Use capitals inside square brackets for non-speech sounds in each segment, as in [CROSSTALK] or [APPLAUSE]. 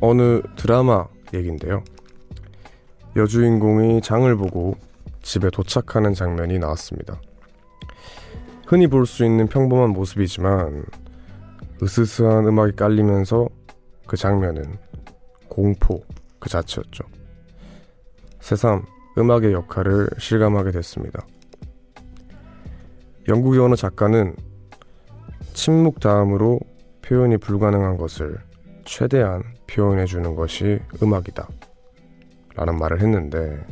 어느 드라마 얘긴데요. 여주인공이 장을 보고 집에 도착하는 장면이 나왔습니다. 흔히 볼 수 있는 평범한 모습이지만 으스스한 음악이 깔리면서 그 장면은 공포 그 자체였죠. 새삼 음악의 역할을 실감하게 됐습니다. 영국의 어느 작가는 침묵 다음으로 표현이 불가능한 것을 최대한 표현해 주는 것이 음악이다. 라는 말을 했는데,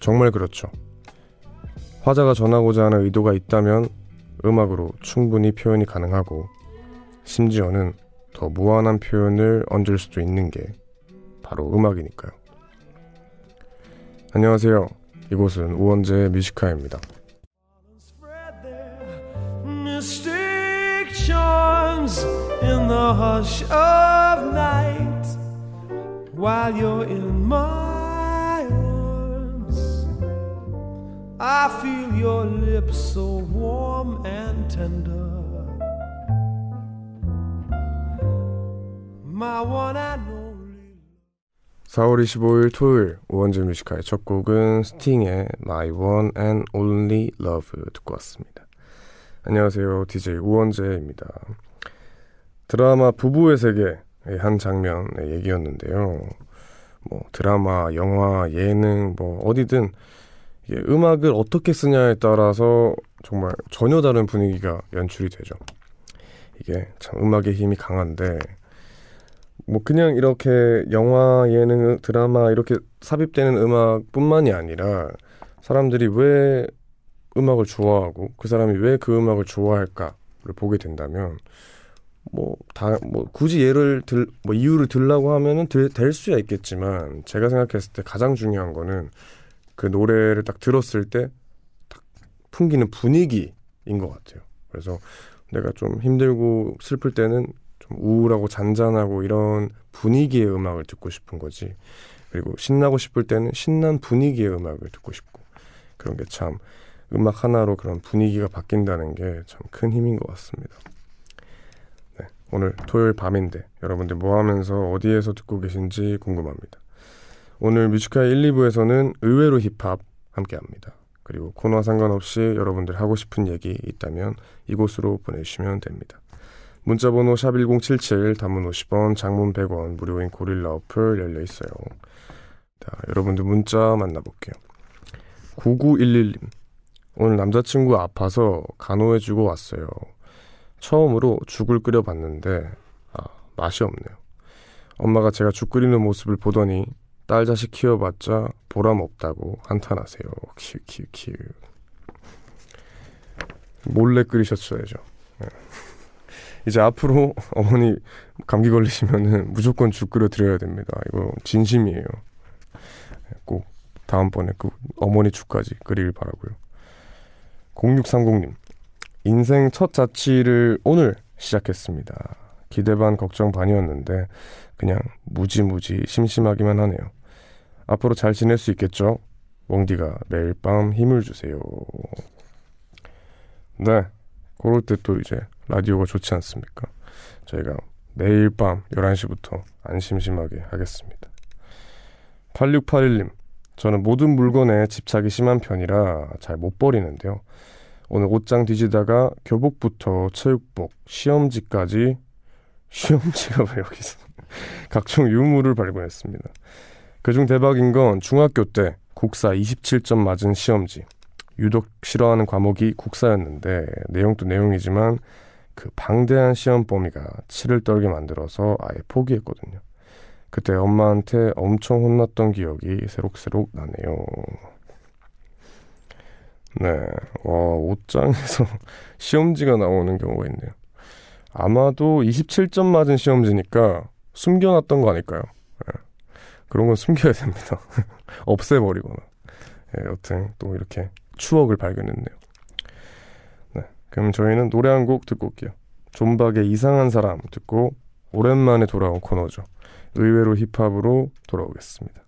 정말 그렇죠. 화자가 전하고자 하는 의도가 있다면 음악으로 충분히 표현이 가능하고, 심지어는 더 무한한 표현을 얹을 수도 있는 게 바로 음악이니까요. 안녕하세요. 이곳은 우원재의 뮤지카입니다. Charms in the hush of night while you're in my arms. I feel your lips so warm and tender. My one and only. 4월 25일 토요일 우원재 뮤지카의 첫 곡은 스팅의 My One and Only Love 듣고 왔습니다. 안녕하세요. DJ 우원재입니다. 드라마 부부의 세계의 한 장면의 얘기였는데요. 뭐 드라마, 영화, 예능 뭐 어디든 이게 음악을 어떻게 쓰냐에 따라서 정말 전혀 다른 분위기가 연출이 되죠. 이게 참 음악의 힘이 강한데 뭐 그냥 이렇게 영화, 예능, 드라마 이렇게 삽입되는 음악뿐만이 아니라 사람들이 왜 음악을 좋아하고 그 사람이 왜 그 음악을 좋아할까를 보게 된다면 뭐 다뭐 뭐 굳이 예를 들 뭐 이유를 들라고 하면은 들, 될 수야 있겠지만 제가 생각했을 때 가장 중요한 거는 그 노래를 딱 들었을 때 딱 풍기는 분위기인 것 같아요. 그래서 내가 좀 힘들고 슬플 때는 좀 우울하고 잔잔하고 이런 분위기의 음악을 듣고 싶은 거지. 그리고 신나고 싶을 때는 신난 분위기의 음악을 듣고 싶고 그런 게 참 음악 하나로 그런 분위기가 바뀐다는 게 참 큰 힘인 것 같습니다. 네, 오늘 토요일 밤인데 여러분들 뭐 하면서 어디에서 듣고 계신지 궁금합니다. 오늘 뮤지컬 1, 2부에서는 의외로 힙합 함께 합니다. 그리고 코너와 상관없이 여러분들 하고 싶은 얘기 있다면 이곳으로 보내주시면 됩니다. 문자번호 샵1077 단문 50원 장문 100원 무료인 고릴라 어플 열려 있어요. 자, 여러분들 문자 만나볼게요. 9911님 오늘 남자친구 아파서 간호해주고 왔어요. 처음으로 죽을 끓여봤는데 아, 맛이 없네요. 엄마가 제가 죽 끓이는 모습을 보더니 딸 자식 키워봤자 보람 없다고 한탄하세요. 키키키 몰래 끓이셨어야죠. 네. 이제 앞으로 어머니 감기 걸리시면은 무조건 죽 끓여 드려야 됩니다. 이거 진심이에요. 꼭 다음번에 그 어머니 죽까지 끓이길 바라고요. 0630님, 인생 첫 자취를 오늘 시작했습니다. 기대 반 걱정 반이었는데 그냥 무지무지 심심하기만 하네요. 앞으로 잘 지낼 수 있겠죠? 웡디가 매일 밤 힘을 주세요. 네, 그럴 때 또 이제 라디오가 좋지 않습니까? 저희가 매일 밤 11시부터 안 심심하게 하겠습니다. 8681님, 저는 모든 물건에 집착이 심한 편이라 잘 못 버리는데요. 오늘 옷장 뒤지다가 교복부터 체육복, 시험지까지 시험지가 왜 여기 있어? [LAUGHS] 각종 유물을 발견했습니다. 그중 대박인 건 중학교 때 국사 27점 맞은 시험지. 유독 싫어하는 과목이 국사였는데 내용도 내용이지만 그 방대한 시험 범위가 치를 떨게 만들어서 아예 포기했거든요. 그때 엄마한테 엄청 혼났던 기억이 새록새록 나네요. 네, 와, 옷장에서 [LAUGHS] 시험지가 나오는 경우가 있네요. 아마도 27점 맞은 시험지니까 숨겨놨던 거 아닐까요? 네. 그런 건 숨겨야 됩니다. [LAUGHS] 없애버리거나. 네, 여튼 또 이렇게 추억을 발견했네요. 네, 그럼 저희는 노래 한 곡 듣고 올게요. 존박의 이상한 사람 듣고 오랜만에 돌아온 코너죠. 의외로 힙합으로 돌아오겠습니다.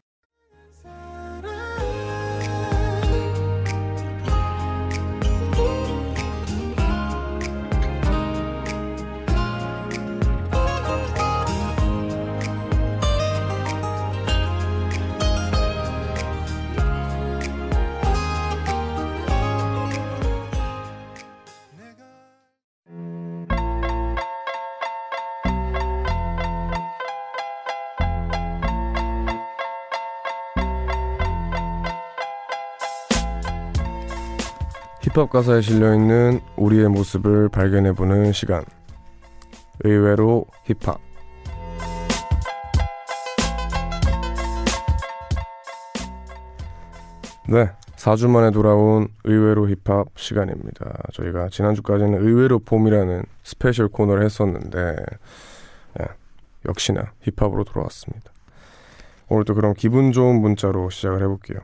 힙합 가사에 실려있는 우리의 모습을 발견해보는 시간. 의외로 힙합. 네. 4주 만에 돌아온 의외로 힙합 시간입니다. 저희가 지난주까지는 의외로 봄이라는 스페셜 코너를 했었는데, 네, 역시나 힙합으로 돌아왔습니다. 오늘도 그럼 기분 좋은 문자로 시작을 해볼게요.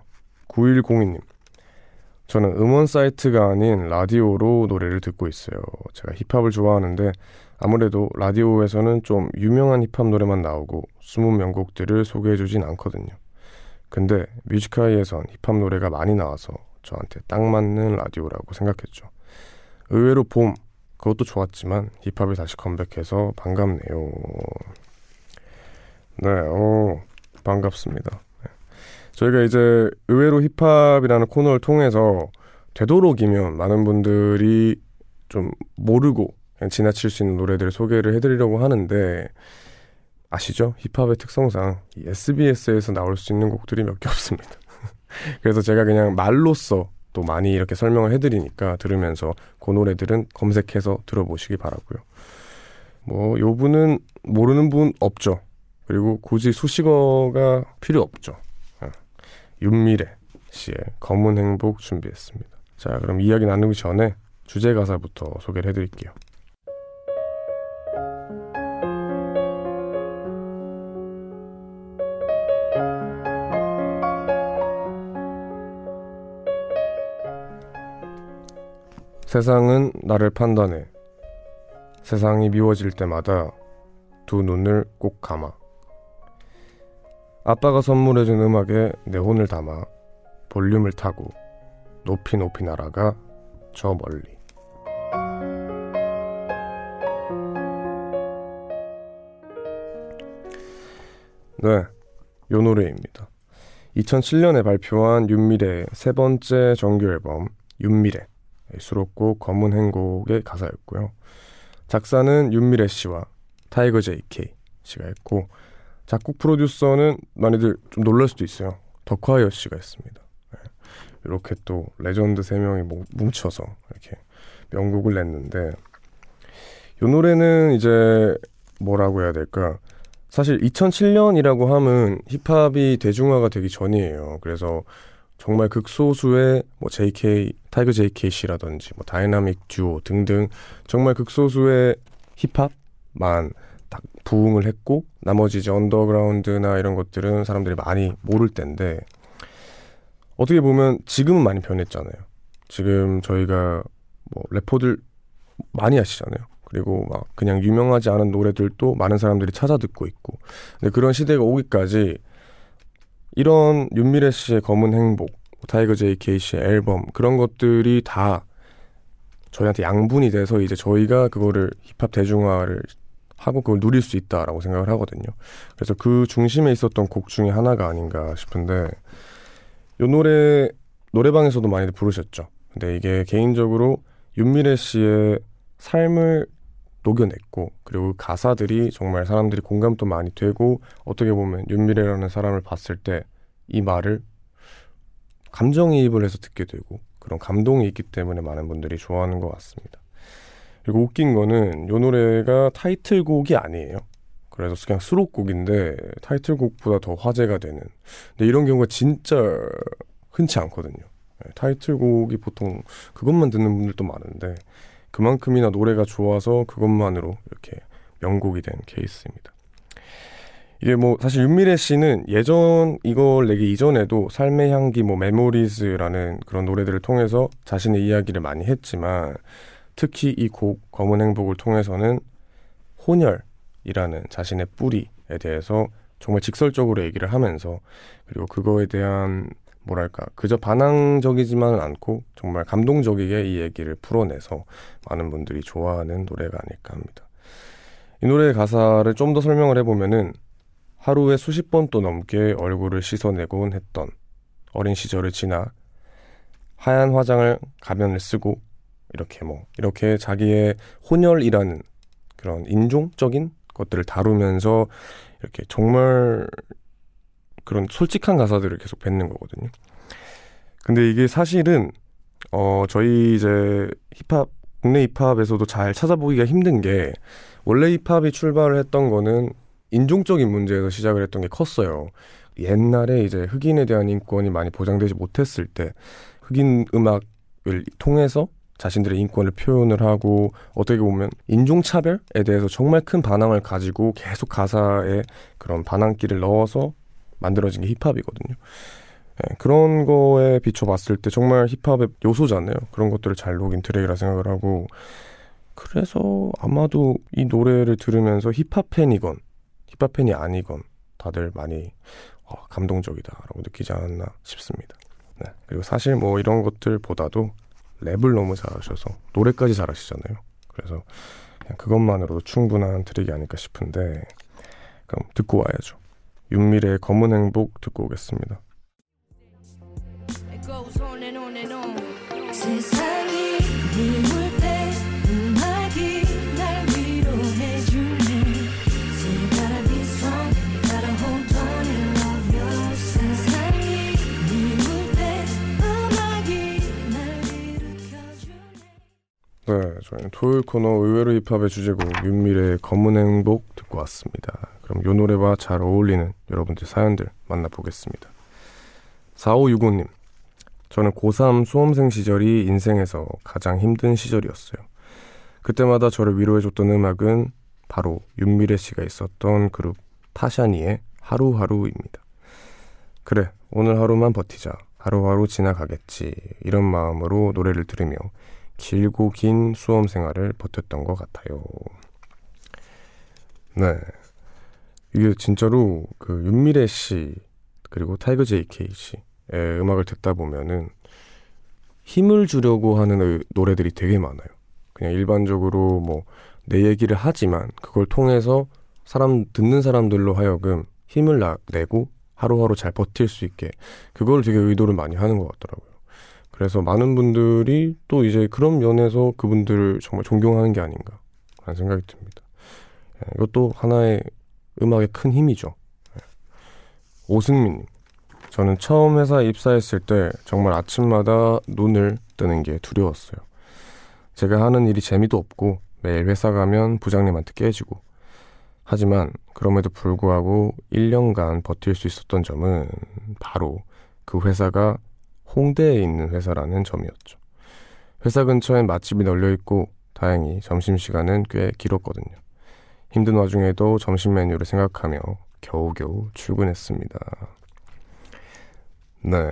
9102님. 저는 음원 사이트가 아닌 라디오로 노래를 듣고 있어요. 제가 힙합을 좋아하는데 아무래도 라디오에서는 좀 유명한 힙합 노래만 나오고 숨은 명곡들을 소개해주진 않거든요. 근데 뮤지카이에선 힙합 노래가 많이 나와서 저한테 딱 맞는 라디오라고 생각했죠. 의외로 봄, 그것도 좋았지만 힙합이 다시 컴백해서 반갑네요. 네, 오, 반갑습니다. 저희가 이제 의외로 힙합이라는 코너를 통해서 되도록이면 많은 분들이 좀 모르고 그냥 지나칠 수 있는 노래들을 소개를 해드리려고 하는데 아시죠? 힙합의 특성상 SBS에서 나올 수 있는 곡들이 몇 개 없습니다. [LAUGHS] 그래서 제가 그냥 말로써 또 많이 이렇게 설명을 해드리니까 들으면서 그 노래들은 검색해서 들어보시기 바라고요. 뭐 요분은 모르는 분 없죠. 그리고 굳이 수식어가 필요 없죠. 윤미래 씨의 검은 행복 준비했습니다. 자, 그럼 이야기 나누기 전에 주제 가사부터 소개를 해드릴게요. 세상은 나를 판단해. 세상이 미워질 때마다 두 눈을 꼭 감아. 아빠가 선물해준 음악에 내 혼을 담아 볼륨을 타고 높이 높이 날아가 저 멀리. 네, 요 노래입니다. 2007년에 발표한 윤미래의 세 번째 정규 앨범 윤미래 수록곡 검은 행복의 가사였고요. 작사는 윤미래 씨와 타이거 JK 씨가 했고 작곡 프로듀서는 많이들 좀 놀랄 수도 있어요. 더콰이엇 씨가 있습니다. 네. 이렇게 또 레전드 세 명이 뭉쳐서 이렇게 명곡을 냈는데 이 노래는 이제 뭐라고 해야 될까? 사실 2007년이라고 하면 힙합이 대중화가 되기 전이에요. 그래서 정말 극소수의 뭐 JK, 타이거 JK 씨라든지 뭐 다이나믹 듀오 등등 정말 극소수의 힙합만 딱 부흥을 했고 나머지 이제 언더그라운드나 이런 것들은 사람들이 많이 모를 때인데 어떻게 보면 지금은 많이 변했잖아요. 지금 저희가 뭐 래퍼들 많이 하시잖아요. 그리고 막 그냥 유명하지 않은 노래들도 많은 사람들이 찾아 듣고 있고. 근데 그런 시대가 오기까지 이런 윤미래 씨의 검은 행복, 타이거 JK 씨의 앨범 그런 것들이 다 저희한테 양분이 돼서 이제 저희가 그거를 힙합 대중화를 하고 그걸 누릴 수 있다라고 생각을 하거든요. 그래서 그 중심에 있었던 곡 중에 하나가 아닌가 싶은데 요 노래 노래방에서도 많이 부르셨죠. 근데 이게 개인적으로 윤미래 씨의 삶을 녹여냈고 그리고 가사들이 정말 사람들이 공감도 많이 되고 어떻게 보면 윤미래라는 사람을 봤을 때 이 말을 감정이입을 해서 듣게 되고 그런 감동이 있기 때문에 많은 분들이 좋아하는 것 같습니다. 그리고 웃긴 거는 이 노래가 타이틀곡이 아니에요. 그래서 그냥 수록곡인데 타이틀곡보다 더 화제가 되는. 근데 이런 경우가 진짜 흔치 않거든요. 네, 타이틀곡이 보통 그것만 듣는 분들도 많은데 그만큼이나 노래가 좋아서 그것만으로 이렇게 명곡이 된 케이스입니다. 이게 뭐 사실 윤미래 씨는 예전 이걸 내기 이전에도 삶의 향기 뭐 메모리즈라는 그런 노래들을 통해서 자신의 이야기를 많이 했지만 특히 이 곡 검은 행복을 통해서는 혼혈이라는 자신의 뿌리에 대해서 정말 직설적으로 얘기를 하면서 그리고 그거에 대한 뭐랄까 그저 반항적이지만은 않고 정말 감동적이게 이 얘기를 풀어내서 많은 분들이 좋아하는 노래가 아닐까 합니다. 이 노래의 가사를 좀 더 설명을 해보면은 하루에 수십 번 또 넘게 얼굴을 씻어내곤 했던 어린 시절을 지나 하얀 화장을 가면을 쓰고 이렇게 뭐 이렇게 자기의 혼혈이라는 그런 인종적인 것들을 다루면서 이렇게 정말 그런 솔직한 가사들을 계속 뱉는 거거든요. 근데 이게 사실은 어, 저희 이제 힙합, 국내 힙합에서도 잘 찾아보기가 힘든 게, 원래 힙합이 출발을 했던 거는 인종적인 문제에서 시작을 했던 게 컸어요. 옛날에 이제 흑인에 대한 인권이 많이 보장되지 못했을 때, 흑인 음악을 통해서 자신들의 인권을 표현을 하고 어떻게 보면 인종차별에 대해서 정말 큰 반항을 가지고 계속 가사에 그런 반항기를 넣어서 만들어진 게 힙합이거든요. 네, 그런 거에 비춰봤을 때 정말 힙합의 요소잖아요. 그런 것들을 잘 녹인 트랙이라 생각을 하고 그래서 아마도 이 노래를 들으면서 힙합 팬이건 힙합 팬이 아니건 다들 많이 어, 감동적이다라고 느끼지 않았나 싶습니다. 네, 그리고 사실 뭐 이런 것들보다도 랩을 너무 잘하셔서 노래까지 잘하시잖아요. 그래서 그냥 그것만으로도 충분한 트랙이 아닐까 싶은데 그럼 듣고 와야죠. 윤미래의 검은 행복 듣고 오겠습니다. 저희는 토요일 코너 의외로 힙합의 주제곡 윤미래의 검은 행복 듣고 왔습니다. 그럼 요 노래와 잘 어울리는 여러분들 사연들 만나보겠습니다. 4565님, 저는 고3 수험생 시절이 인생에서 가장 힘든 시절이었어요. 그때마다 저를 위로해줬던 음악은 바로 윤미래 씨가 있었던 그룹 타샤니의 하루하루입니다. 그래, 오늘 하루만 버티자. 하루하루 지나가겠지. 이런 마음으로 노래를 들으며 길고 긴 수험 생활을 버텼던 것 같아요. 네. 이게 진짜로 그 윤미래 씨 그리고 타이거 JK 씨의 음악을 듣다 보면은 힘을 주려고 하는 노래들이 되게 많아요. 그냥 일반적으로 뭐 내 얘기를 하지만 그걸 통해서 사람 듣는 사람들로 하여금 힘을 나, 내고 하루하루 잘 버틸 수 있게 그걸 되게 의도를 많이 하는 것 같더라고요. 그래서 많은 분들이 또 이제 그런 면에서 그분들을 정말 존경하는 게 아닌가 하는 생각이 듭니다. 예, 이것도 하나의 음악의 큰 힘이죠. 예. 오승민 저는 처음 회사에 입사했을 때 정말 아침마다 눈을 뜨는 게 두려웠어요. 제가 하는 일이 재미도 없고 매일 회사 가면 부장님한테 깨지고 하지만 그럼에도 불구하고 1년간 버틸 수 있었던 점은 바로 그 회사가 홍대에 있는 회사라는 점이었죠. 회사 근처엔 맛집이 널려 있고 다행히 점심시간은 꽤 길었거든요. 힘든 와중에도 점심 메뉴를 생각하며 겨우겨우 출근했습니다. 네.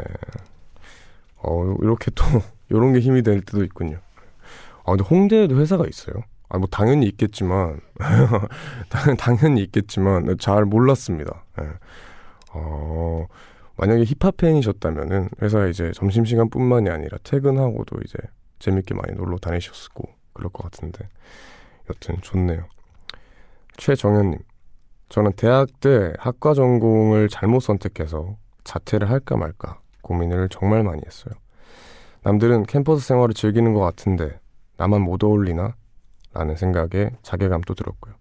어, 이렇게 또, [LAUGHS] 요런 게 힘이 될 때도 있군요. 아, 근데 홍대에도 회사가 있어요? 아, 뭐, 당연히 있겠지만, [LAUGHS] 당연히 있겠지만, 잘 몰랐습니다. 네. 어, 만약에 힙합 팬이셨다면은 회사에 이제 점심시간뿐만이 아니라 퇴근하고도 이제 재밌게 많이 놀러 다니셨고 그럴 것 같은데 여튼 좋네요. 최정현님, 저는 대학 때 학과 전공을 잘못 선택해서 자퇴를 할까 말까 고민을 정말 많이 했어요. 남들은 캠퍼스 생활을 즐기는 것 같은데 나만 못 어울리나? 라는 생각에 자괴감도 들었고요.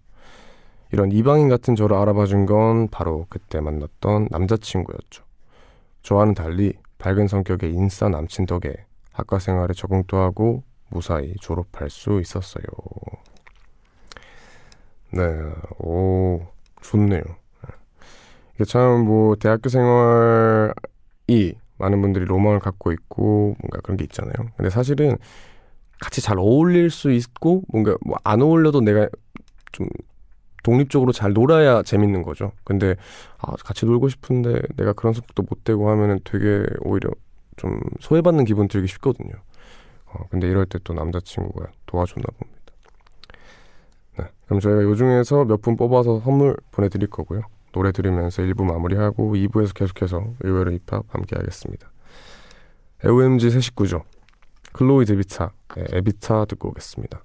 이런 이방인 같은 저를 알아봐 준 건 바로 그때 만났던 남자친구였죠. 저와는 달리 밝은 성격의 인싸 남친 덕에 학과 생활에 적응도 하고 무사히 졸업할 수 있었어요. 네, 오, 좋네요. 이게 참, 뭐, 대학교 생활이 많은 분들이 로망을 갖고 있고, 뭔가 그런 게 있잖아요. 근데 사실은 같이 잘 어울릴 수 있고, 뭔가 뭐 안 어울려도 내가 좀 독립적으로 잘 놀아야 재밌는 거죠. 근데 아, 같이 놀고 싶은데 내가 그런 성격도 못 되고 하면은 되게 오히려 좀 소외받는 기분 들기 쉽거든요. 어, 근데 이럴 때 또 남자친구가 도와줬나 봅니다. 네, 그럼 저희가 요 중에서 몇 분 뽑아서 선물 보내드릴 거고요. 노래 들으면서 1부 마무리하고 2부에서 계속해서 의외로 힙합 함께 하겠습니다. OMG 새 식구죠. 클로이 데비타, 네, 에비타 듣고 오겠습니다.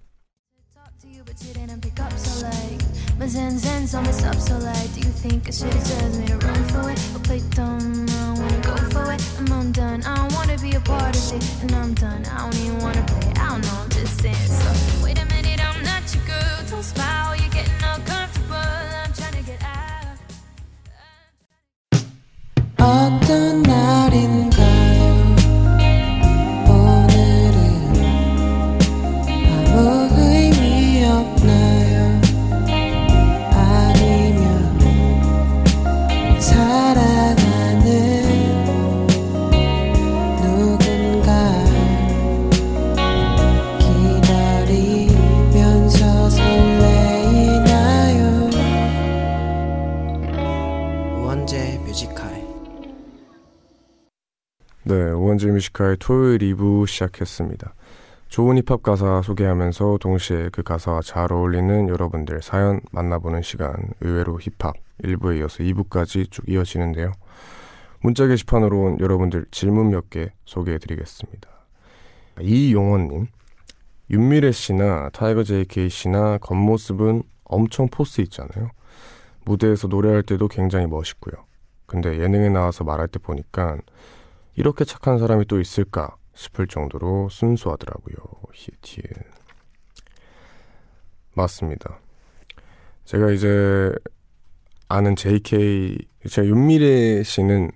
My zen zen's on this up so light Do you think I should have me to run for it Or play dumb, I don't wanna go for it I'm undone, I don't wanna be a part of it And I'm done, I don't even wanna play I don't know, I'm just saying so Wait a minute, I'm not your girl Don't smile, you're getting uncomfortable I'm trying to get out 어떤 날 네, 우원재의 뮤직하이 토요일 2부 시작했습니다. 좋은 힙합 가사 소개하면서 동시에 그 가사와 잘 어울리는 여러분들 사연 만나보는 시간 의외로 힙합 1부에 이어서 2부까지 쭉 이어지는데요. 문자 게시판으로 온 여러분들 질문 몇 개 소개해드리겠습니다. 이용원님 윤미래 씨나 타이거 JK 씨나 겉모습은 엄청 포스 있잖아요. 무대에서 노래할 때도 굉장히 멋있고요. 근데 예능에 나와서 말할 때 보니까 이렇게 착한 사람이 또 있을까 싶을 정도로 순수하더라고요. 히티에 맞습니다. 제가 이제 아는 JK 제가 윤미래 씨는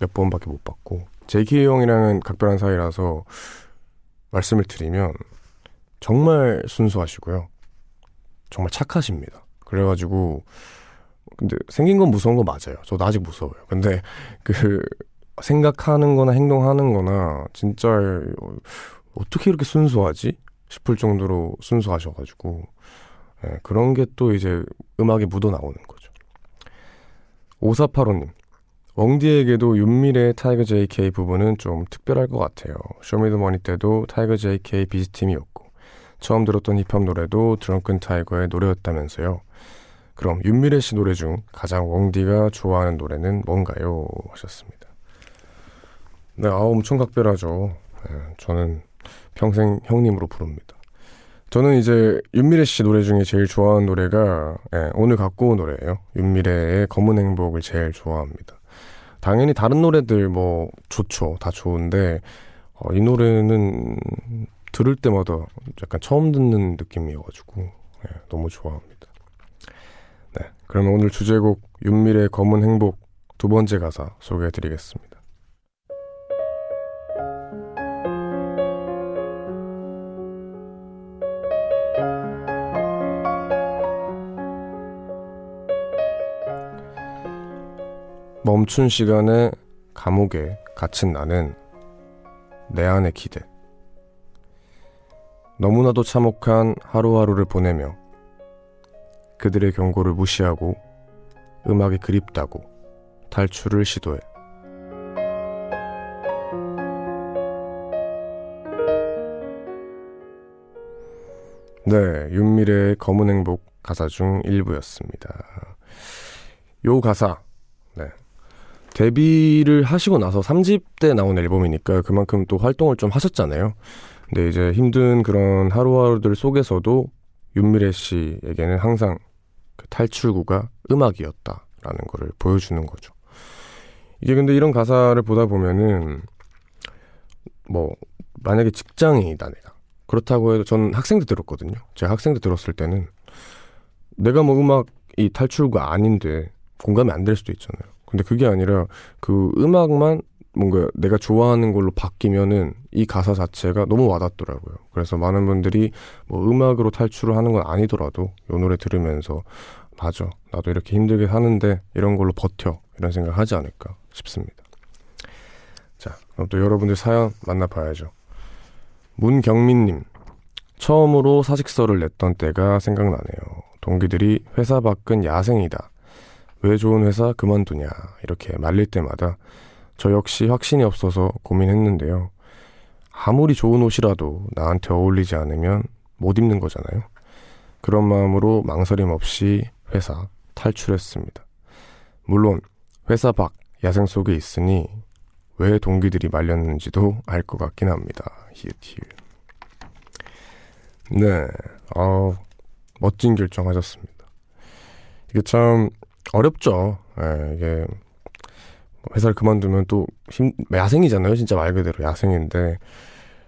몇 번밖에 못 봤고 JK 형이랑은 각별한 사이라서 말씀을 드리면 정말 순수하시고요. 정말 착하십니다. 그래가지고 근데 생긴 건 무서운 거 맞아요. 저도 아직 무서워요. 근데 그 생각하는 거나 행동하는 거나 진짜 어떻게 이렇게 순수하지? 싶을 정도로 순수하셔가지고 예, 그런 게 또 이제 음악에 묻어 나오는 거죠. 5485님 웡디에게도 윤미래 타이거 JK 부분은 좀 특별할 것 같아요. 쇼미더머니 때도 타이거 JK 비지 팀이었고 처음 들었던 힙합 노래도 드렁큰 타이거의 노래였다면서요. 그럼 윤미래 씨 노래 중 가장 웡디가 좋아하는 노래는 뭔가요? 하셨습니다. 네, 아 엄청 각별하죠. 네, 저는 평생 형님으로 부릅니다. 저는 이제 윤미래 씨 노래 중에 제일 좋아하는 노래가 네, 오늘 갖고 온 노래예요. 윤미래의 검은 행복을 제일 좋아합니다. 당연히 다른 노래들 뭐 좋죠. 다 좋은데 어, 이 노래는 들을 때마다 약간 처음 듣는 느낌이어가지고 네, 너무 좋아합니다. 네, 그러면 오늘 주제곡 윤미래의 검은 행복 두 번째 가사 소개해드리겠습니다. 멈춘 시간에 감옥에 갇힌 나는 내 안의 기대. 너무나도 참혹한 하루하루를 보내며 그들의 경고를 무시하고 음악이 그립다고 탈출을 시도해. 네, 윤미래의 검은 행복 가사 중 일부였습니다. 요 가사, 네. 데뷔를 하시고 나서 3집 때 나온 앨범이니까 그만큼 또 활동을 좀 하셨잖아요. 근데 이제 힘든 그런 하루하루들 속에서도 윤미래 씨에게는 항상 그 탈출구가 음악이었다라는 거를 보여주는 거죠. 이게 근데 이런 가사를 보다 보면은 뭐 만약에 직장인이다 내가 그렇다고 해도 저는 학생 때 들었거든요. 제가 학생 때 들었을 때는 내가 뭐 음악이 탈출구가 아닌데 공감이 안 될 수도 있잖아요. 근데 그게 아니라 그 음악만 뭔가 내가 좋아하는 걸로 바뀌면은 이 가사 자체가 너무 와닿더라고요. 그래서 많은 분들이 뭐 음악으로 탈출을 하는 건 아니더라도 이 노래 들으면서 맞아. 나도 이렇게 힘들게 사는데 이런 걸로 버텨. 이런 생각 하지 않을까 싶습니다. 자, 그럼 또 여러분들 사연 만나봐야죠. 문경민님. 처음으로 사직서를 냈던 때가 생각나네요. 동기들이 회사 밖은 야생이다. 왜 좋은 회사 그만두냐. 이렇게 말릴 때마다 저 역시 확신이 없어서 고민했는데요. 아무리 좋은 옷이라도 나한테 어울리지 않으면 못 입는 거잖아요. 그런 마음으로 망설임 없이 회사 탈출했습니다. 물론 회사 밖 야생 속에 있으니 왜 동기들이 말렸는지도 알 것 같긴 합니다. 히읗히읗. 네, 아 멋진 결정하셨습니다. 이게 참 어렵죠. 네, 이게 회사를 그만두면 또 힘, 야생이잖아요. 진짜 말 그대로 야생인데.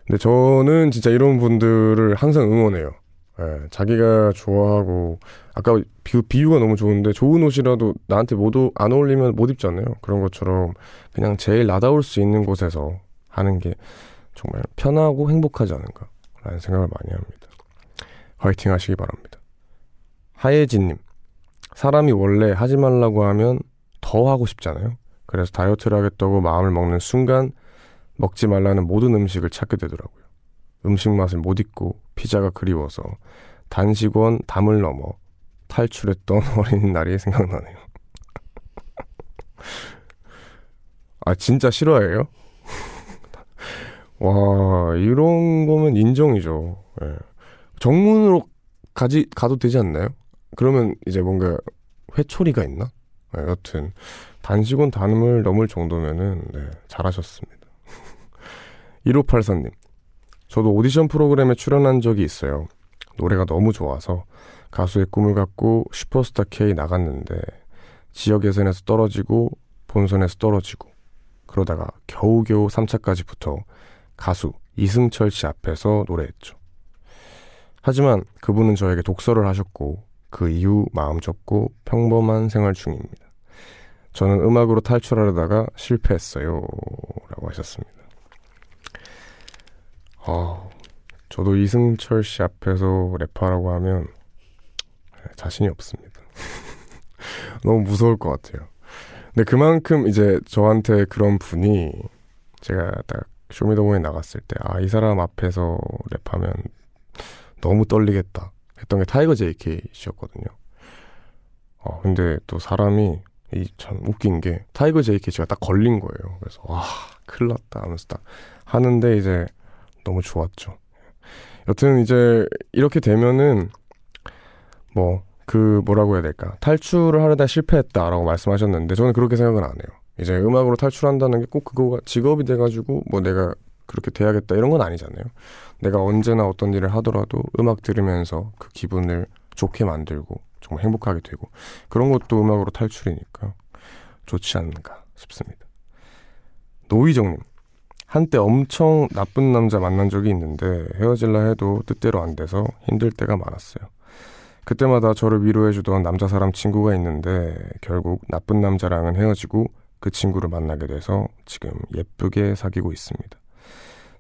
근데 저는 진짜 이런 분들을 항상 응원해요. 예, 자기가 좋아하고 아까 비, 비유가 너무 좋은데 좋은 옷이라도 나한테 모두 안 어울리면 못 입잖아요. 그런 것처럼 그냥 제일 나다울 수 있는 곳에서 하는 게 정말 편하고 행복하지 않은가라는 생각을 많이 합니다. 화이팅 하시기 바랍니다. 하예진님, 사람이 원래 하지 말라고 하면 더 하고 싶잖아요. 그래서 다이어트를 하겠다고 마음을 먹는 순간 먹지 말라는 모든 음식을 찾게 되더라고요. 음식 맛을 못 잊고 피자가 그리워서 단식원 담을 넘어 탈출했던 [LAUGHS] 어린이날이 생각나네요. [LAUGHS] 아 진짜 싫어해요? [LAUGHS] 와, 이런 거면 인정이죠. 예. 정문으로 가지, 가도 되지 않나요? 그러면 이제 뭔가 회초리가 있나? 네, 여튼, 단식은 단음을 넘을 정도면은, 네, 잘하셨습니다. [LAUGHS] 1584님. 저도 오디션 프로그램에 출연한 적이 있어요. 노래가 너무 좋아서 가수의 꿈을 갖고 슈퍼스타 K 나갔는데 지역 예선에서 떨어지고 본선에서 떨어지고 그러다가 겨우겨우 3차까지 붙어 가수 이승철 씨 앞에서 노래했죠. 하지만 그분은 저에게 독서를 하셨고 그 이후 마음 접고 평범한 생활 중입니다. 저는 음악으로 탈출하려다가 실패했어요. 라고 하셨습니다. 아, 저도 이승철 씨 앞에서 래퍼라고 하면 자신이 없습니다. [LAUGHS] 너무 무서울 것 같아요. 근데 그만큼 이제 저한테 그런 분이 제가 딱 쇼미더머니 나갔을 때, 아, 이 사람 앞에서 랩하면 너무 떨리겠다. 했던 게 타이거 JK 씨였거든요. 어, 근데 또 사람이 이 참 웃긴 게 타이거 JK 씨가 딱 걸린 거예요. 그래서 와, 큰일 났다 하면서 딱 하는데 이제 너무 좋았죠. 여튼 이제 이렇게 되면은 뭐 그 뭐라고 해야 될까 탈출을 하려다 실패했다라고 말씀하셨는데 저는 그렇게 생각은 안 해요. 이제 음악으로 탈출한다는 게 꼭 그거가 직업이 돼가지고 뭐 내가 그렇게 돼야겠다 이런 건 아니잖아요. 내가 언제나 어떤 일을 하더라도 음악 들으면서 그 기분을 좋게 만들고 정말 행복하게 되고 그런 것도 음악으로 탈출이니까 좋지 않은가 싶습니다. 노희정님 한때 엄청 나쁜 남자 만난 적이 있는데 헤어질라 해도 뜻대로 안 돼서 힘들 때가 많았어요. 그때마다 저를 위로해주던 남자 사람 친구가 있는데 결국 나쁜 남자랑은 헤어지고 그 친구를 만나게 돼서 지금 예쁘게 사귀고 있습니다.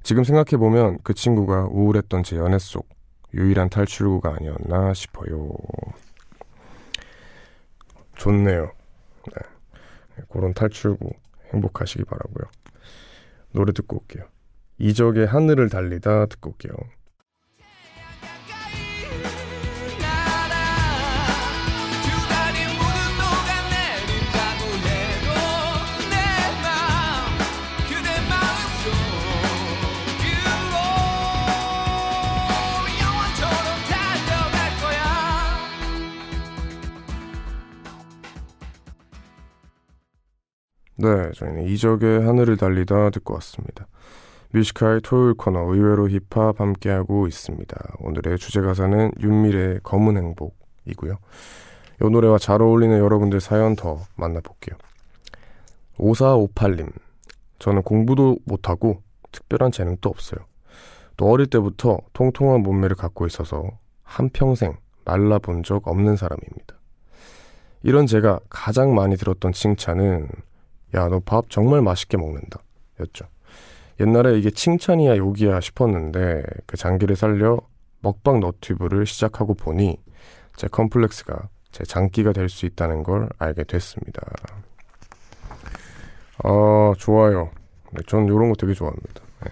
지금 생각해보면 그 친구가 우울했던 제 연애 속 유일한 탈출구가 아니었나 싶어요. 좋네요. 네. 그런 탈출구 행복하시기 바라고요. 노래 듣고 올게요. 이적의 하늘을 달리다 듣고 올게요. 네, 저희는 이적의 하늘을 달리다 듣고 왔습니다. 뮤직하이 토요일 코너 의외로 힙합 함께하고 있습니다. 오늘의 주제 가사는 윤미래의 검은 행복이고요. 이 노래와 잘 어울리는 여러분들 사연 더 만나볼게요. 5458님, 저는 공부도 못하고 특별한 재능도 없어요. 또 어릴 때부터 통통한 몸매를 갖고 있어서 한평생 말라본 적 없는 사람입니다. 이런 제가 가장 많이 들었던 칭찬은 야, 너 밥 정말 맛있게 먹는다. 였죠. 옛날에 이게 칭찬이야 욕이야 싶었는데 그 장기를 살려 먹방 너튜브를 시작하고 보니 제 컴플렉스가 제 장기가 될 수 있다는 걸 알게 됐습니다. 아, 좋아요. 네, 전 이런 거 되게 좋아합니다. 네.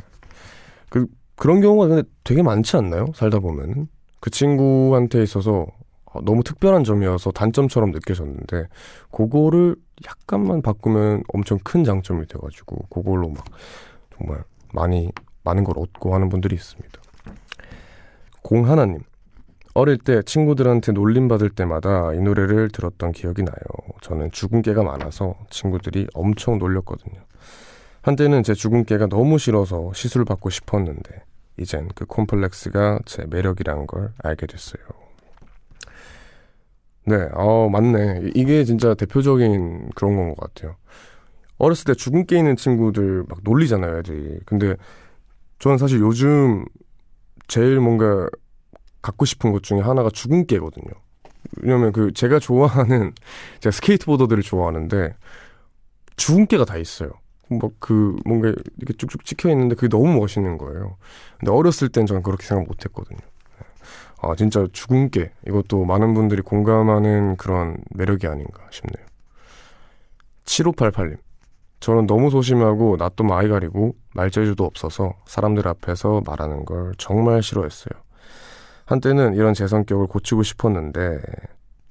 그, 그런 경우가 근데 되게 많지 않나요? 살다 보면은. 그 친구한테 있어서 어, 너무 특별한 점이어서 단점처럼 느껴졌는데 그거를 약간만 바꾸면 엄청 큰 장점이 돼가지고 그걸로 막 정말 많이 많은 걸 얻고 하는 분들이 있습니다. 공하나님 어릴 때 친구들한테 놀림 받을 때마다 이 노래를 들었던 기억이 나요. 저는 죽은 깨가 많아서 친구들이 엄청 놀렸거든요. 한때는 제 죽은 깨가 너무 싫어서 시술 받고 싶었는데 이젠 그 콤플렉스가 제 매력이란 걸 알게 됐어요. 네, 어, 맞네. 이게 진짜 대표적인 그런 건 것 같아요. 어렸을 때 죽은 깨 있는 친구들 막 놀리잖아요, 애들이. 근데 저는 사실 요즘 제일 뭔가 갖고 싶은 것 중에 하나가 죽은 깨거든요. 왜냐면 그 제가 [LAUGHS] 좋아하는 제가 스케이트보더들을 좋아하는데 죽은 깨가 다 있어요. 뭐그 뭔가 이렇게 쭉쭉 찍혀 있는데 그게 너무 멋있는 거예요. 근데 어렸을 땐 저는 그렇게 생각 못 했거든요. 아, 진짜 게 이것도 많은 분들이 공감하는 그런 매력이 아닌가 싶네요. 7588님. 저는 너무 소심하고 낯도 많이 가리고 말재주도 없어서 사람들 앞에서 말하는 걸 정말 싫어했어요. 한때는 이런 제 성격을 고치고 싶었는데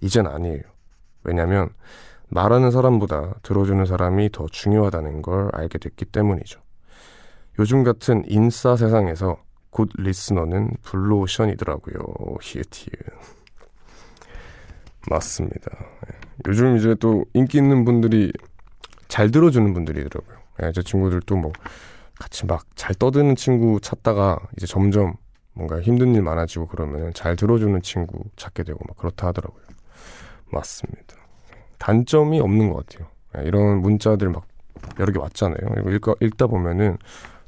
이젠 아니에요. 왜냐면 말하는 사람보다 들어주는 사람이 더 중요하다는 걸 알게 됐기 때문이죠. 요즘 같은 인싸 세상에서 굿 리스너는 블루오션이더라고요. 히읗히읗. 맞습니다. 예. 요즘 이제 또 인기 있는 분들이 잘 들어주는 분들이더라고요. 예, 제 친구들도 뭐 같이 막 잘 떠드는 친구 찾다가 이제 점점 뭔가 힘든 일 많아지고 그러면 잘 들어주는 친구 찾게 되고 막 그렇다 하더라고요. 맞습니다. 단점이 없는 것 같아요. 예, 이런 문자들 막 여러 개 왔잖아요. 읽다 보면은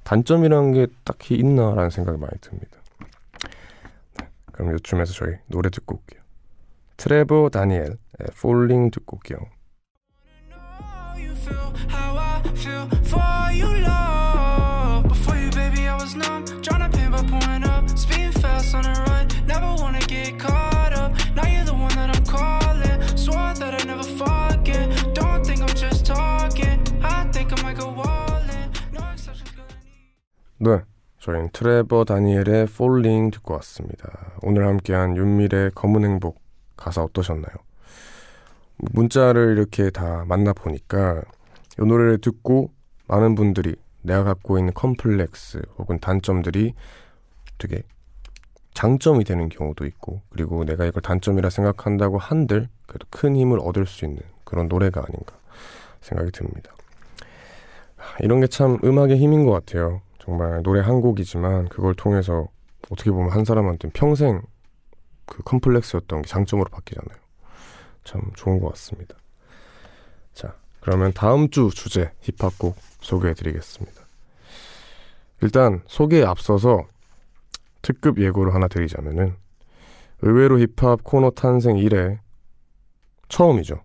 단점이라는 게 딱히 있나라는 생각이 많이 듭니다. 네, 그럼 요쯤에서 저희 노래 듣고 올게요. 트레버 다니엘 Falling 듣고 올게요. 네, 저희는 트레버 다니엘의 Falling 듣고 왔습니다. 오늘 함께한 윤밀의 검은 행복 가사 어떠셨나요? 문자를 이렇게 다 만나보니까 이 노래를 듣고 많은 분들이 내가 갖고 있는 컴플렉스 혹은 단점들이 되게 장점이 되는 경우도 있고 그리고 내가 이걸 단점이라 생각한다고 한들 그래도 큰 힘을 얻을 수 있는 그런 노래가 아닌가 생각이 듭니다. 이런 게 참 음악의 힘인 것 같아요. 정말 노래 한 곡이지만 그걸 통해서 어떻게 보면 한 사람한테는 평생 그 컴플렉스였던 게 장점으로 바뀌잖아요. 참 좋은 것 같습니다. 자, 그러면 다음 주 주제 힙합곡 소개해 드리겠습니다. 일단 소개에 앞서서 특급 예고를 하나 드리자면은 의외로 힙합 코너 탄생 이래 처음이죠.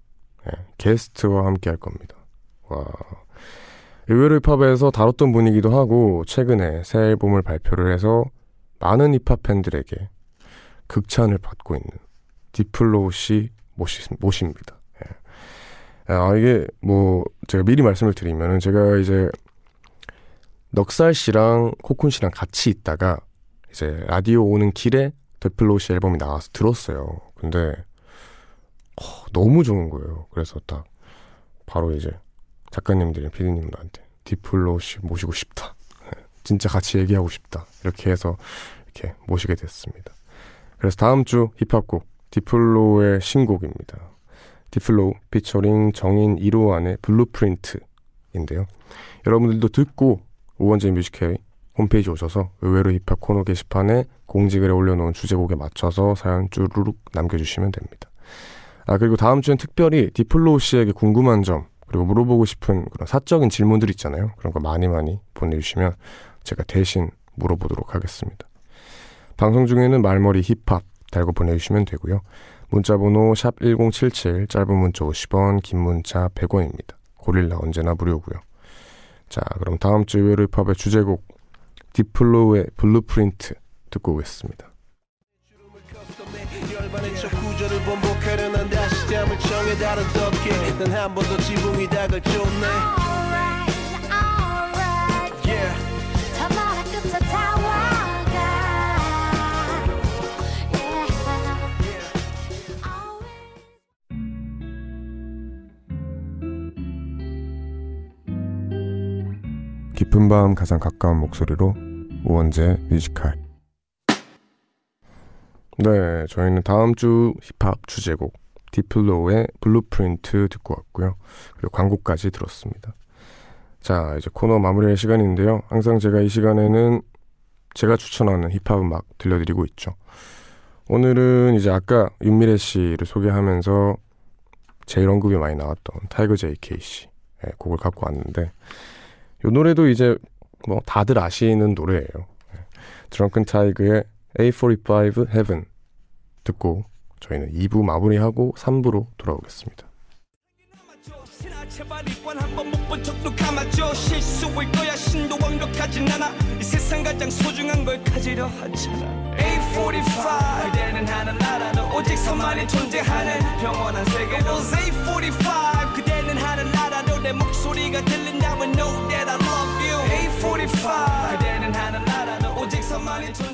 네, 게스트와 함께 할 겁니다. 와. 의외로 힙합에서 다뤘던 분이기도 하고 최근에 새 앨범을 발표를 해서 많은 힙합 팬들에게 극찬을 받고 있는 딥플로우 씨 모시, 모십니다. 예. 아, 이게 뭐 제가 미리 말씀을 드리면은 제가 이제 넉살 씨랑 코쿤 씨랑 같이 있다가 이제 라디오 오는 길에 딥플로우 씨 앨범이 나와서 들었어요. 근데 어, 너무 좋은 거예요. 그래서 딱 바로 이제 작가님들이 피디님들한테 딥플로우 씨 모시고 싶다. 예. [LAUGHS] 진짜 같이 얘기하고 싶다. 이렇게 해서 이렇게 모시게 됐습니다. 그래서 다음 주 힙합곡 딥플로우의 신곡입니다. 딥플로우 피처링 정인 1호안의 Blueprint인데요. 여러분들도 듣고 우원재의 뮤직하이 홈페이지 오셔서 의외로 힙합 코너 게시판에 공지글에 올려놓은 주제곡에 맞춰서 사연 쭈루룩 남겨주시면 됩니다. 아 그리고 다음 주엔 특별히 딥플로우 씨에게 궁금한 점 그리고 물어보고 싶은 그런 사적인 질문들 있잖아요. 그런 거 많이 많이 보내주시면 제가 대신 물어보도록 하겠습니다. 방송 중에는 말머리 힙합 달고 보내주시면 되고요. 문자번호 샵 1077, 짧은 문자 50원, 긴 문자 100원입니다. 고릴라 언제나 무료고요. 자, 그럼 다음 주 의외로 힙합의 주제곡 디플로우의 블루프린트 듣고 오겠습니다. 깊은 밤 가장 가까운 목소리로 우원재의 뮤직하이. 네, 저희는 다음 주 힙합 주제곡 딥플로우의 Blueprint 듣고 왔고요. 그리고 광고까지 들었습니다. 자, 이제 코너 마무리할 시간인데요. 항상 제가 이 시간에는 제가 추천하는 힙합 음악 들려드리고 있죠. 오늘은 이제 아까 윤미래 씨를 소개하면서 제일 언급이 많이 나왔던 타이거 JK 씨 네, 곡을 갖고 왔는데 이 노래도 이제 뭐 다들 아시는 노래예요. 드렁큰 타이그의 A45 Heaven 듣고 저희는 2부 마무리하고 3부로 돌아오겠습니다. 제발 이번 한번 못본 척도 감아줘. 실수일 거야. 신도 완벽하진 않아. 이 세상 가장 소중한 걸 가지려 하잖아. A45 그대는 하늘 나라도 오직 서만이 존재하는 평온한 세계로. A45 그대는 하늘 나라도 내 목소리가 들린다면 know that I love you. A45 그대는 하늘 나라도 오직 서만이 존재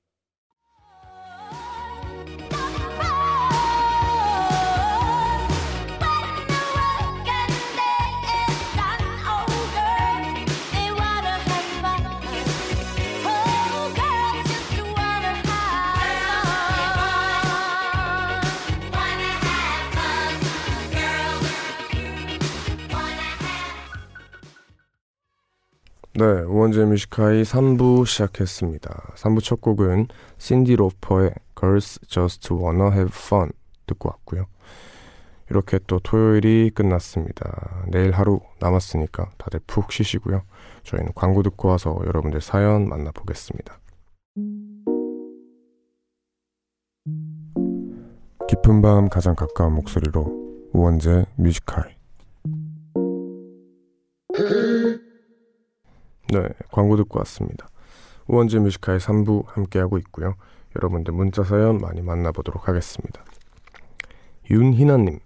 네, 우원재 뮤지카이 3부 시작했습니다. 3부 첫 곡은 신디 로퍼의 Girls Just Wanna Have Fun 듣고 왔고요. 이렇게 또 토요일이 끝났습니다. 내일 하루 남았으니까 다들 푹 쉬시고요. 저희는 광고 듣고 와서 여러분들 사연 만나보겠습니다. 깊은 밤 가장 가까운 목소리로 우원재 뮤지카 네, 광고 듣고 왔습니다. 우원재 뮤지카의 3부 함께하고 있고요. 여러분들 문자 사연 많이 만나보도록 하겠습니다. 윤희나님,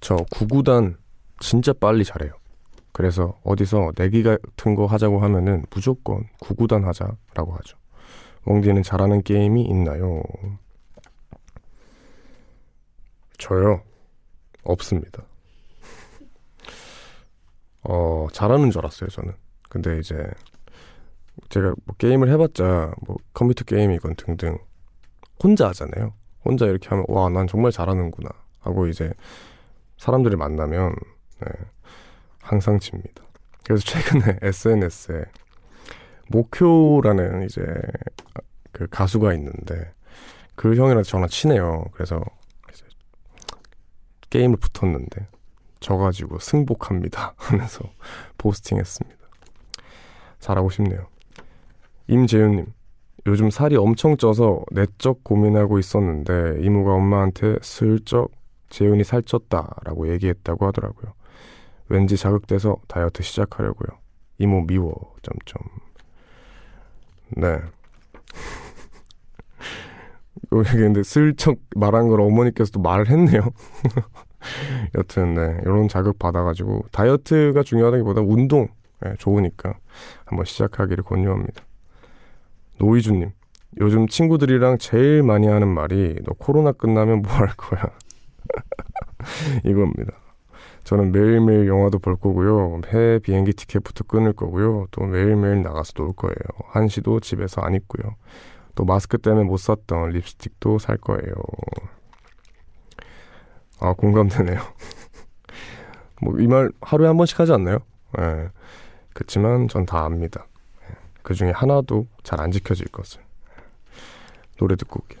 저 구구단 진짜 빨리 잘해요. 그래서 어디서 내기 같은 거 하자고 하면은 무조건 구구단 하자라고 하죠. 웡디는 잘하는 게임이 있나요? 저요? 없습니다. [LAUGHS] 어, 잘하는 줄 알았어요, 저는. 근데 이제 제가 뭐 게임을 해봤자 뭐 컴퓨터 게임이건 등등 혼자 하잖아요. 혼자 이렇게 하면 와 난 정말 잘하는구나 하고 이제 사람들을 만나면 네, 항상 집니다. 그래서 최근에 [LAUGHS] SNS에 목표라는 이제 그 가수가 있는데 그 형이랑 저랑 친해요. 그래서 게임을 붙었는데 져가지고 승복합니다 [LAUGHS] 하면서 [LAUGHS] 포스팅했습니다. 잘하고 싶네요. 임재윤님, 요즘 살이 엄청 쪄서 내적 고민하고 있었는데 이모가 엄마한테 슬쩍 재윤이 살쪘다라고 얘기했다고 하더라고요. 왠지 자극돼서 다이어트 시작하려고요. 이모 미워. 점점. 네. [LAUGHS] 근데 슬쩍 말한 걸 어머니께서도 말을 했네요. [LAUGHS] 여튼 네 이런 자극 받아가지고 다이어트가 중요하다기보다 운동 네, 좋으니까 한번 시작하기를 권유합니다. 노이주님, 요즘 친구들이랑 제일 많이 하는 말이 너 코로나 끝나면 뭐 할 거야? [LAUGHS] 이겁니다. 저는 매일매일 영화도 볼 거고요. 해외 비행기 티켓부터 끊을 거고요. 또 매일매일 나가서 놀 거예요. 한시도 집에서 안 입고요. 또 마스크 때문에 못 샀던 립스틱도 살 거예요. 아, 공감되네요. [LAUGHS] 뭐, 이 말 하루에 한 번씩 하지 않나요? 예. 네. 그렇지만 전 다 압니다. 그 중에 하나도 잘 안 지켜질 것을. 노래 듣고 올게요.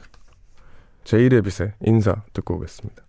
제이레빗의 인사 듣고 오겠습니다.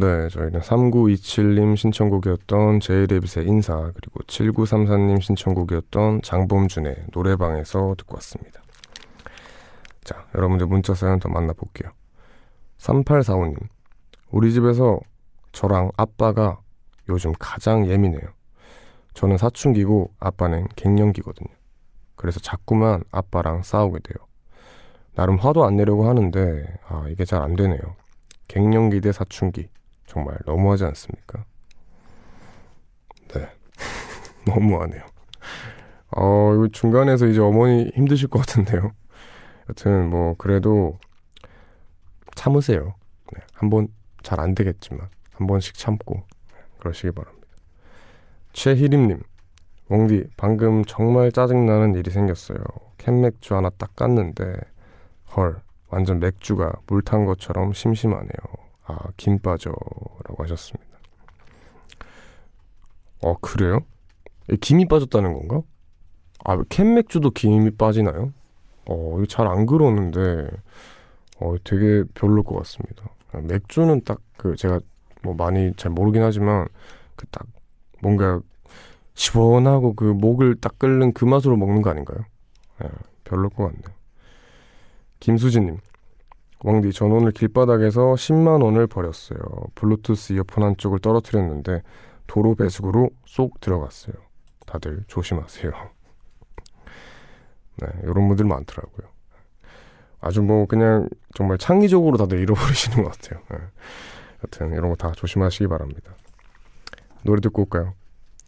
네, 저희는 3927님 신청곡이었던 제이레빗의 인사, 그리고 7934님 신청곡이었던 장범준의 노래방에서 듣고 왔습니다. 자, 여러분들 문자 사연 더 만나볼게요. 3845님, 우리 집에서 저랑 아빠가 요즘 가장 예민해요. 저는 사춘기고 아빠는 갱년기거든요. 그래서 자꾸만 아빠랑 싸우게 돼요. 나름 화도 안 내려고 하는데, 아, 이게 잘 안 되네요. 갱년기 대 사춘기. 정말 너무하지 않습니까? 네. [LAUGHS] 너무하네요. 어, 이거 중간에서 이제 어머니 힘드실 것 같은데요. 여튼 뭐 그래도 참으세요. 네, 한번 잘 안 되겠지만 한 번씩 참고 그러시기 바랍니다. 최희림님, 웡디, 방금 정말 짜증나는 일이 생겼어요. 캔맥주 하나 딱 깠는데, 헐, 완전 맥주가 물 탄 것처럼 심심하네요. 아, 김 빠져. 라고 하셨습니다. 어, 그래요? 김이 빠졌다는 건가? 아, 캔맥주도 김이 빠지나요? 어, 이거 잘 안 그러는데, 어, 되게 별로일 것 같습니다. 맥주는 딱 그, 제가 뭐 많이 잘 모르긴 하지만, 그 딱, 뭔가, 시원하고 그 목을 딱 끓는 그 맛으로 먹는 거 아닌가요? 예, 별로일 것 같네요. 김수진님, 왕디, 전 오늘 길바닥에서 10만 원을 버렸어요. 블루투스 이어폰 한쪽을 떨어뜨렸는데, 도로 배수구로 쏙 들어갔어요. 다들 조심하세요. 네, 이런 분들 많더라고요. 아주 뭐 그냥 정말 창의적으로 다들 [LAUGHS] 잃어버리시는 것 같아요. 네. 여튼 이런 거 다 조심하시기 바랍니다. 노래 듣고 올까요?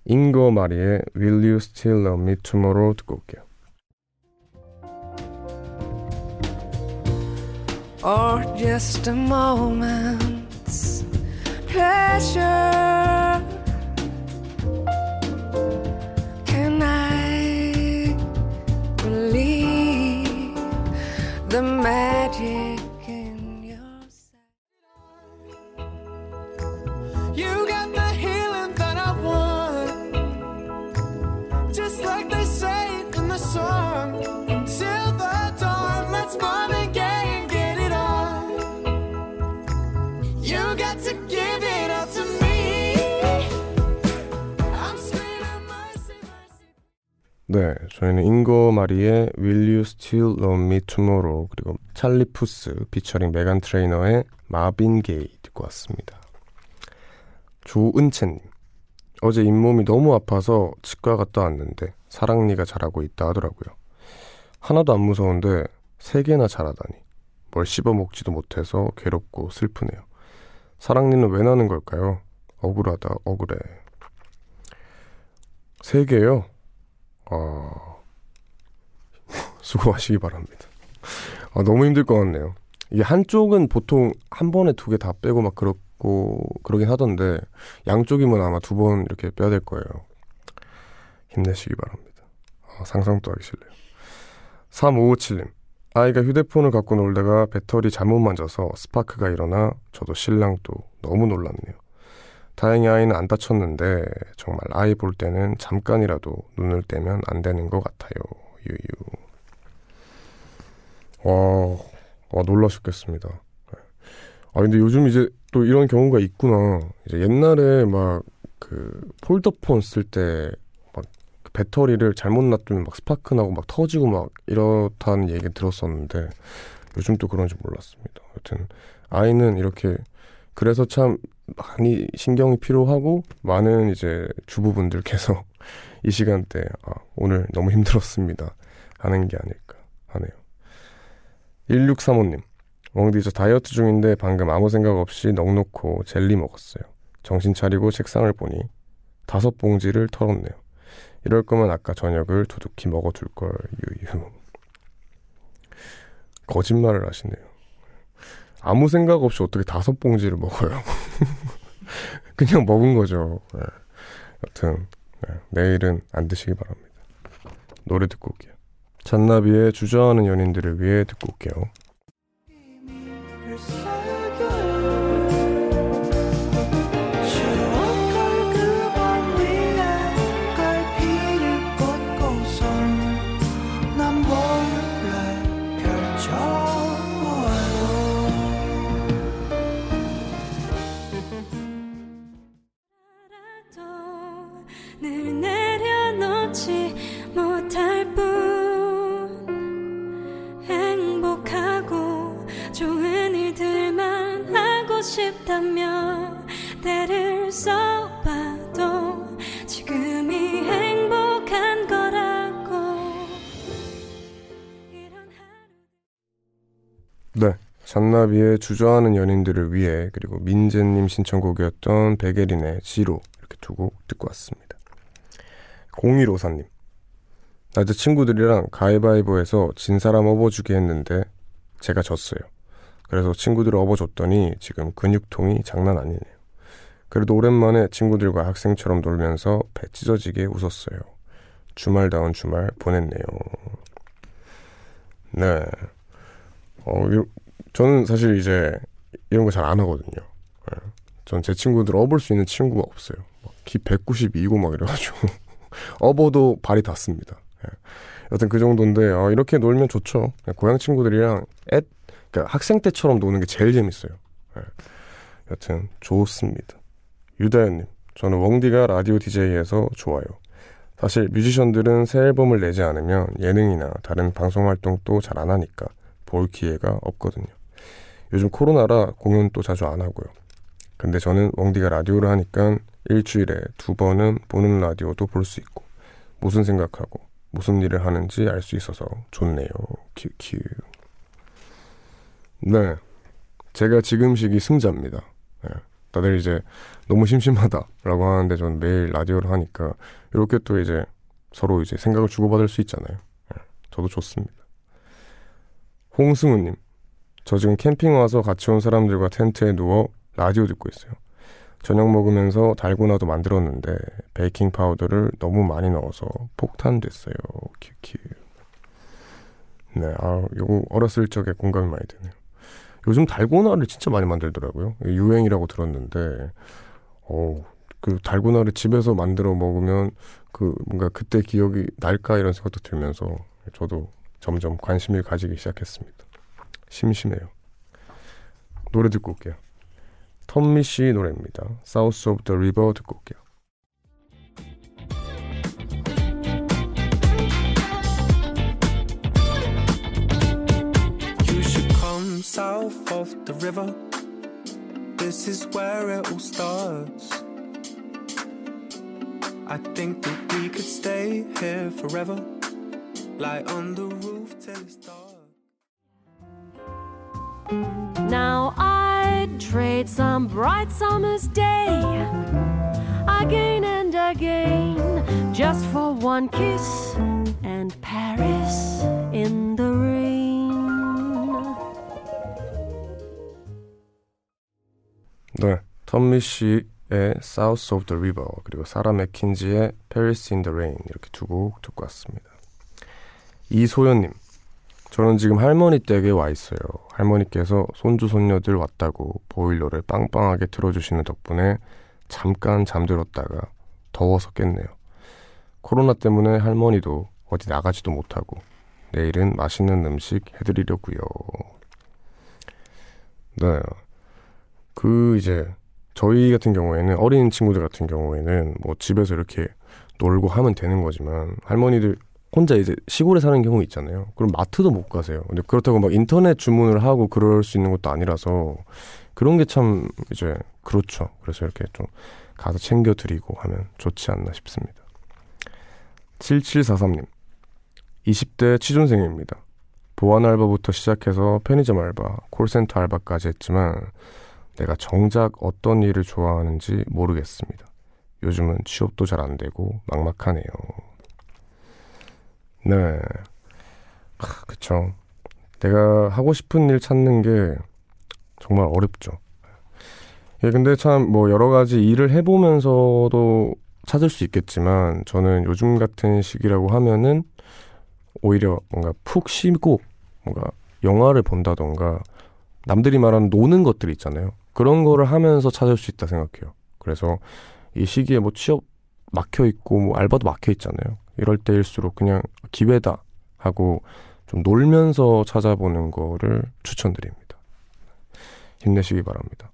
잉거 마리의 Will You Still Love Me Tomorrow 듣고 올게요. Or just a moment's pleasure the man. 네, 저희는 잉거 마리의 Will You Still Love Me Tomorrow 그리고 찰리 푸스 피처링 메간 트레이너의 마빈 게이 듣고 왔습니다. 조은채님 어제 잇몸이 너무 아파서 치과 갔다 왔는데 사랑니가 자라고 있다 하더라고요. 하나도 안 무서운데 세 개나 자라다니 뭘 씹어 먹지도 못해서 괴롭고 슬프네요. 사랑니는 왜 나는 걸까요? 억울하다 억울해. 세 개요? 아 수고하시기 바랍니다. 아, 너무 힘들 것 같네요. 이게 한쪽은 보통 한 번에 두 개 다 빼고 막 그렇고 그러긴 하던데 양쪽이면 아마 두 번 이렇게 빼야 될 거예요. 힘내시기 바랍니다. 아, 상상도 하기 싫네요. 3557님 아이가 휴대폰을 갖고 놀다가 배터리 잘못 만져서 스파크가 일어나 저도 신랑도 너무 놀랐네요. 다행히 아이는 안 다쳤는데 정말 아이 볼 때는 잠깐이라도 눈을 떼면 안 되는 것 같아요. 유유. 와, 와 놀라셨겠습니다. 아 근데 요즘 이제 또 이런 경우가 있구나. 이제 옛날에 막 그 폴더폰 쓸 때 막 배터리를 잘못 놔두면 막 스파크 나고 막 터지고 막 이렇다는 얘기 들었었는데 요즘 또 그런지 몰랐습니다. 여튼 아이는 이렇게 그래서 참 많이 신경이 필요하고 많은 이제 주부분들께서 [LAUGHS] 이 시간대 아, 오늘 너무 힘들었습니다 하는 게 아닐까 하네요. 1635님 웡디 저 다이어트 중인데 방금 아무 생각 없이 넉넉고 젤리 먹었어요. 정신 차리고 책상을 보니 다섯 봉지를 털었네요. 이럴 거면 아까 저녁을 두둑히 먹어둘 걸 유유. 거짓말을 하시네요. 아무 생각 없이 어떻게 다섯 봉지를 먹어요? [LAUGHS] 그냥 먹은 거죠. 네. 여튼 네. 내일은 안 드시기 바랍니다. 노래 듣고 올게요. 잔나비의 주저하는 연인들을 위해 듣고 올게요. 싶다면 때를 써봐도 지금이 행복한 거라고. 네. 잔나비의 주저하는 연인들을 위해 그리고 민재님 신청곡이었던 백예린의 지로 이렇게 두 곡 듣고 왔습니다. 0154님. 낮에 친구들이랑 가위바위보해서 진 사람 업어주기 했는데 제가 졌어요 그래서 친구들을 업어줬더니 지금 근육통이 장난 아니네요. 그래도 오랜만에 친구들과 학생처럼 놀면서 배 찢어지게 웃었어요. 주말다운 주말 보냈네요. 네. 어, 저는 사실 이제 이런 거 잘 안 하거든요. 네. 전제 친구들 업을 수 있는 친구가 없어요. 키 192고 막 이래가지고 [LAUGHS] 업어도 발이 닿습니다. 예. 여튼 그 정도인데 어, 이렇게 놀면 좋죠. 예, 고향 친구들이랑 애, 그러니까 학생 때처럼 노는 게 제일 재밌어요. 예. 여튼 좋습니다. 유다현님, 저는 웡디가 라디오 DJ에서 좋아요. 사실 뮤지션들은 새 앨범을 내지 않으면 예능이나 다른 방송 활동도 잘 안 하니까 볼 기회가 없거든요. 요즘 코로나라 공연도 자주 안 하고요. 근데 저는 웡디가 라디오를 하니까 일주일에 두 번은 보는 라디오도 볼 수 있고 무슨 생각하고 무슨 일을 하는지 알 수 있어서 좋네요. 큐큐. 네. 제가 지금 시기 승자입니다. 네. 다들 이제 너무 심심하다라고 하는데 저는 매일 라디오를 하니까 이렇게 또 이제 서로 이제 생각을 주고받을 수 있잖아요. 네. 저도 좋습니다. 홍승우님, 저 지금 캠핑 와서 같이 온 사람들과 텐트에 누워 라디오 듣고 있어요. 저녁 먹으면서 달고나도 만들었는데 베이킹 파우더를 너무 많이 넣어서 폭탄 됐어요. 큐큐. 네, 아, 요거 어렸을 적에 공감이 많이 되네요. 요즘 달고나를 진짜 많이 만들더라고요. 유행이라고 들었는데, 어, 그 달고나를 집에서 만들어 먹으면 그 뭔가 그때 기억이 날까 이런 생각도 들면서 저도 점점 관심을 가지기 시작했습니다. 심심해요. 노래 듣고 올게요. 톰미 씨 노래입니다. South of the River 듣고 올게요. South of the river. This is where it all starts. I think that we could stay here forever. Lie on the roof till it's dark. Now I'd trade some bright summer's day again and again just for one kiss and Paris in the 네, 톰미 씨의 South of the River 그리고 사라 맥킨지의 Paris in the Rain 이렇게 두 곡 듣고 왔습니다. 이소연님 저는 지금 할머니 댁에 와 있어요. 할머니께서 손주 손녀들 왔다고 보일러를 빵빵하게 틀어주시는 덕분에 잠깐 잠들었다가 더워서 깼네요. 코로나 때문에 할머니도 어디 나가지도 못하고 내일은 맛있는 음식 해드리려고요. 네. 그 이제 저희 같은 경우에는 어린 친구들 같은 경우에는 뭐 집에서 이렇게 놀고 하면 되는 거지만 할머니들 혼자 이제 시골에 사는 경우 있잖아요. 그럼 마트도 못 가세요. 근데 그렇다고 막 인터넷 주문을 하고 그럴 수 있는 것도 아니라서 그런 게 참 이제 그렇죠. 그래서 이렇게 좀 가서 챙겨드리고 하면 좋지 않나 싶습니다. 7743님. 20대 취준생입니다. 보안 알바부터 시작해서 편의점 알바, 콜센터 알바까지 했지만 내가 정작 어떤 일을 좋아하는지 모르겠습니다. 요즘은 취업도 잘 안 되고 막막하네요. 네. 아, 그쵸. 내가 하고 싶은 일 찾는 게 정말 어렵죠. 예, 근데 참 뭐 여러 가지 일을 해보면서도 찾을 수 있겠지만 저는 요즘 같은 시기라고 하면은 오히려 뭔가 푹 쉬고 뭔가 영화를 본다던가 남들이 말하는 노는 것들 있잖아요. 그런 거를 하면서 찾을 수 있다 생각해요. 그래서 이 시기에 뭐 취업 막혀 있고 뭐 알바도 막혀 있잖아요. 이럴 때일수록 그냥 기회다 하고 좀 놀면서 찾아보는 거를 추천드립니다. 힘내시기 바랍니다.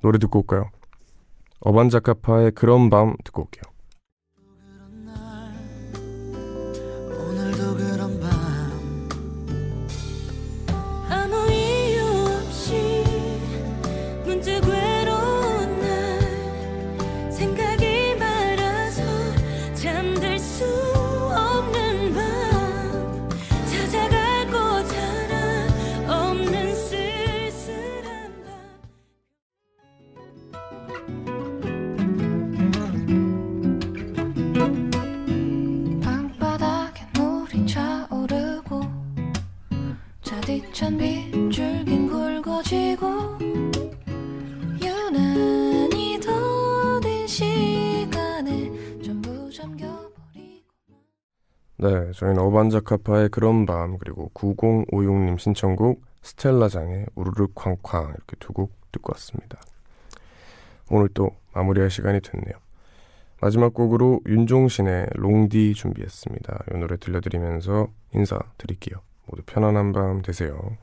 노래 듣고 올까요? 어반자카파의 그런 밤 듣고 올게요. 저희는 어반자카파의 그런 밤 그리고 9056님 신청곡 스텔라장의 우르르 쾅쾅 이렇게 두 곡 듣고 왔습니다. 오늘 또 마무리할 시간이 됐네요. 마지막 곡으로 윤종신의 롱디 준비했습니다. 이 노래 들려드리면서 인사드릴게요. 모두 편안한 밤 되세요.